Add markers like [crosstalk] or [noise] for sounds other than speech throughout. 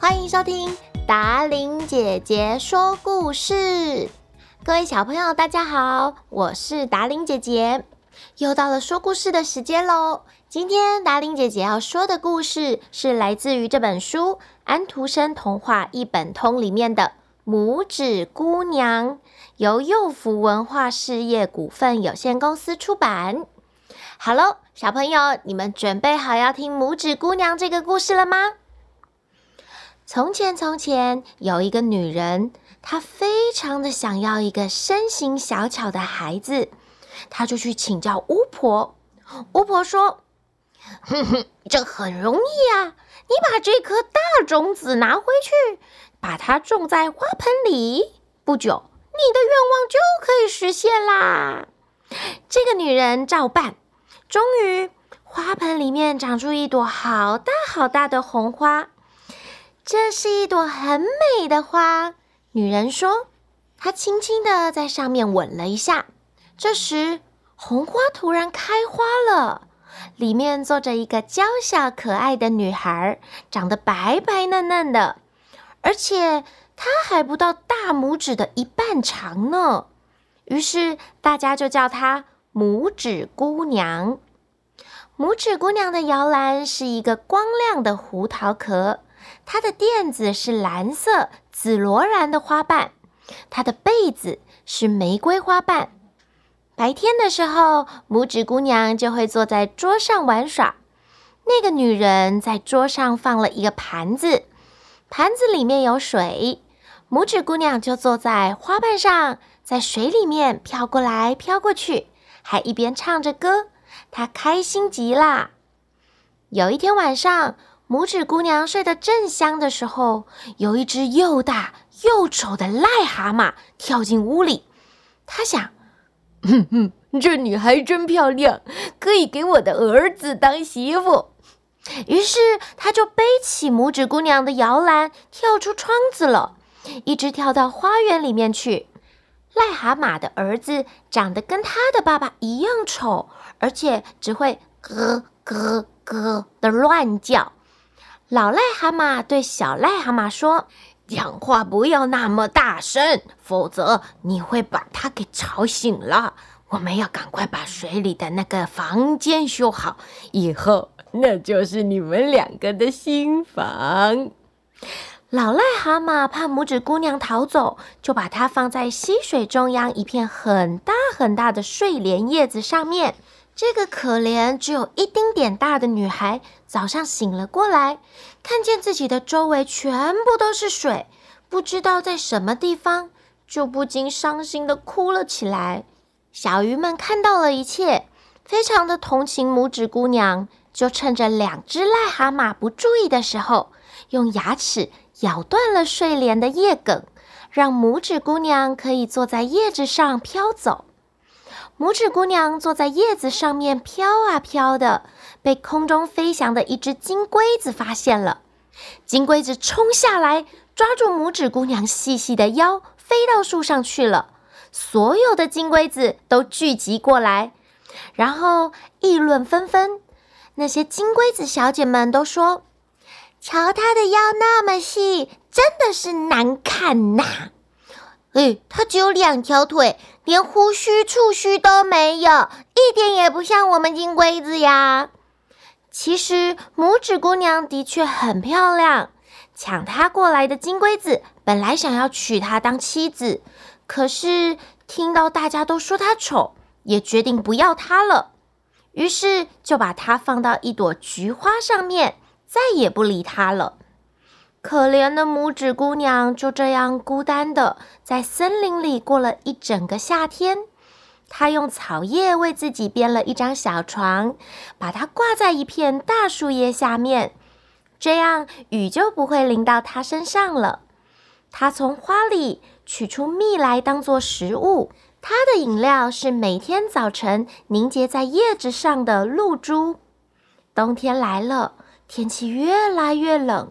欢迎收听达伶姐姐说故事。各位小朋友，大家好，我是达伶姐姐。又到了说故事的时间喽。今天达伶姐姐要说的故事是来自于这本书《安徒生童话一本通》里面的《拇指姑娘》，由幼福文化事业股份有限公司出版。好喽，小朋友，你们准备好要听《拇指姑娘》这个故事了吗？从前，从前有一个女人，她非常的想要一个身形小巧的孩子，她就去请教巫婆。巫婆说：“哼哼，这很容易啊，你把这颗大种子拿回去，把它种在花盆里，不久你的愿望就可以实现啦。”这个女人照办，终于花盆里面长出一朵好大好大的红花。这是一朵很美的花，女人说。她轻轻地在上面吻了一下。这时，红花突然开花了，里面坐着一个娇小可爱的女孩，长得白白嫩嫩的，而且她还不到大拇指的一半长呢。于是大家就叫她拇指姑娘。拇指姑娘的摇篮是一个光亮的胡桃壳。它的垫子是蓝色紫罗兰的花瓣，它的被子是玫瑰花瓣。白天的时候，拇指姑娘就会坐在桌上玩耍。那个女人在桌上放了一个盘子，盘子里面有水。拇指姑娘就坐在花瓣上，在水里面飘过来飘过去，还一边唱着歌。她开心极了。有一天晚上，拇指姑娘睡得正香的时候，有一只又大又丑的癞蛤蟆跳进屋里。她想：“ [laughs] 哼哼，这女孩真漂亮，可以给我的儿子当媳妇。”于是，她就背起拇指姑娘的摇篮，跳出窗子了，一直跳到花园里面去。癞蛤蟆的儿子长得跟他的爸爸一样丑，而且只会咯咯咯的乱叫。老癞蛤蟆对小癞蛤蟆说：“讲话不要那么大声，否则你会把它给吵醒了。我们要赶快把水里的那个房间修好，以后那就是你们两个的新房。”老癞蛤蟆怕拇指姑娘逃走，就把它放在溪水中央一片很大很大的睡莲叶子上面。这个可怜只有一丁点大的女孩早上醒了过来，看见自己的周围全部都是水，不知道在什么地方，就不禁伤心的哭了起来。小鱼们看到了一切，非常的同情拇指姑娘，就趁着两只癞蛤蟆不注意的时候，用牙齿咬断了睡莲的叶梗，让拇指姑娘可以坐在叶子上飘走。拇指姑娘坐在叶子上面飘啊飘的，被空中飞翔的一只金龟子发现了。金龟子冲下来，抓住拇指姑娘细细的腰，飞到树上去了。所有的金龟子都聚集过来，然后议论纷纷。那些金龟子小姐们都说：“瞧她的腰那么细，真的是难看呐！”哎，它只有两条腿。连胡须、触须都没有，一点也不像我们金龟子呀。其实拇指姑娘的确很漂亮，抢她过来的金龟子本来想要娶她当妻子，可是听到大家都说她丑，也决定不要她了。于是就把她放到一朵菊花上面，再也不理她了。可怜的拇指姑娘就这样孤单的在森林里过了一整个夏天。她用草叶为自己编了一张小床，把它挂在一片大树叶下面，这样雨就不会淋到她身上了。她从花里取出蜜来当做食物。她的饮料是每天早晨凝结在叶子上的露珠。冬天来了，天气越来越冷。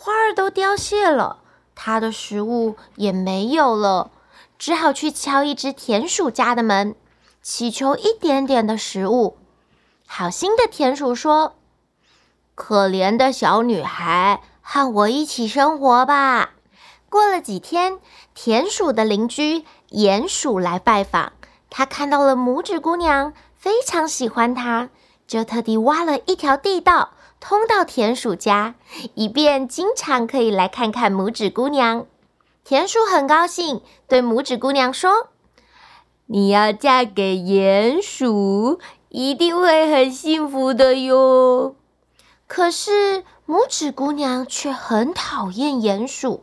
花儿都凋谢了，它的食物也没有了，只好去敲一只田鼠家的门，祈求一点点的食物。好心的田鼠说：“可怜的小女孩，和我一起生活吧。”过了几天，田鼠的邻居鼹鼠来拜访，他看到了拇指姑娘，非常喜欢她，就特地挖了一条地道，通到田鼠家，以便经常可以来看看拇指姑娘。田鼠很高兴，对拇指姑娘说：“你要嫁给鼹鼠，一定会很幸福的哟。”可是拇指姑娘却很讨厌鼹鼠。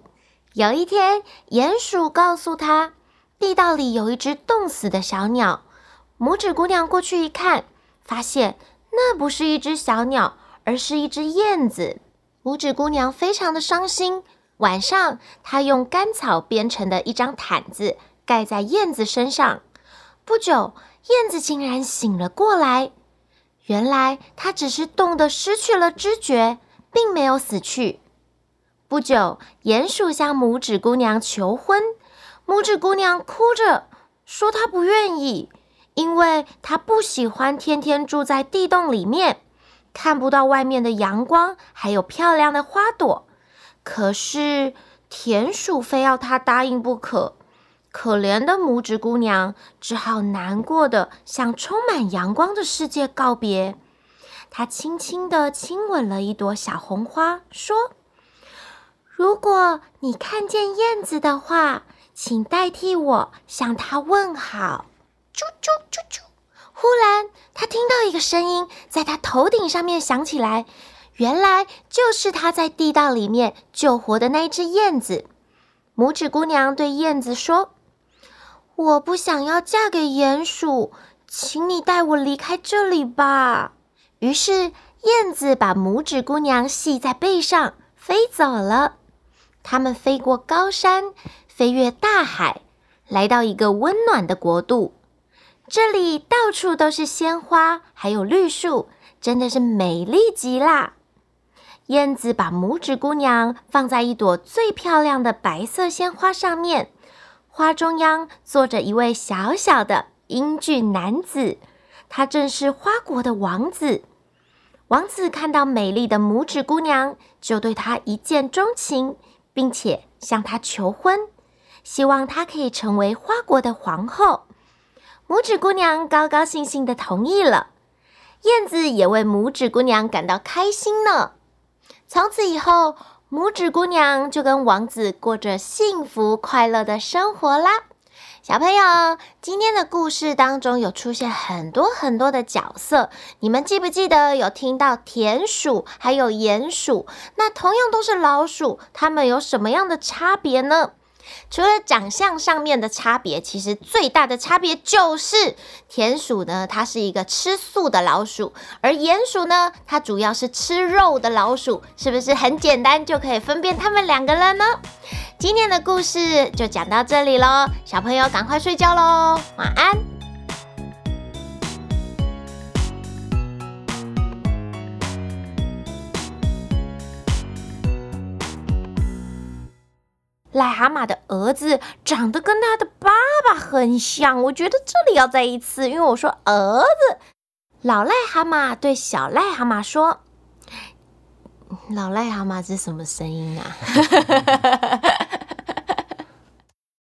有一天，鼹鼠告诉她，地道里有一只冻死的小鸟。拇指姑娘过去一看，发现那不是一只小鸟，而是一只燕子。拇指姑娘非常的伤心。晚上，她用干草编成的一张毯子盖在燕子身上。不久，燕子竟然醒了过来。原来，它只是冻得失去了知觉，并没有死去。不久，鼹鼠向拇指姑娘求婚，拇指姑娘哭着说：“她不愿意，因为她不喜欢天天住在地洞里面，看不到外面的阳光，还有漂亮的花朵。”可是田鼠非要她答应不可，可怜的拇指姑娘只好难过的向充满阳光的世界告别。她轻轻的亲吻了一朵小红花，说。如果你看见燕子的话，请代替我向它问好。啾啾啾啾！忽然，他听到一个声音在他头顶上面响起来，原来就是他在地道里面救活的那只燕子。拇指姑娘对燕子说：“我不想要嫁给鼹鼠，请你带我离开这里吧。”于是，燕子把拇指姑娘系在背上，飞走了。他们飞过高山，飞越大海，来到一个温暖的国度。这里到处都是鲜花，还有绿树，真的是美丽极了。燕子把拇指姑娘放在一朵最漂亮的白色鲜花上面，花中央坐着一位小小的英俊男子，他正是花国的王子。王子看到美丽的拇指姑娘，就对她一见钟情。并且向她求婚，希望她可以成为花国的皇后。拇指姑娘高高兴兴地同意了，燕子也为拇指姑娘感到开心呢。从此以后，拇指姑娘就跟王子过着幸福快乐的生活啦。小朋友，今天的故事当中有出现很多很多的角色，你们记不记得有听到田鼠还有鼹鼠？那同样都是老鼠，它们有什么样的差别呢？除了长相上面的差别，其实最大的差别就是田鼠呢，它是一个吃素的老鼠，而鼹鼠呢，它主要是吃肉的老鼠，是不是很简单就可以分辨它们两个了呢？今天的故事就讲到这里喽，小朋友赶快睡觉喽，晚安。癞蛤蟆的儿子长得跟他的爸爸很像，我觉得这里要再一次，因为我说儿子。老癞蛤蟆对小癞蛤蟆说：“老癞蛤蟆是什么声音啊？” [laughs]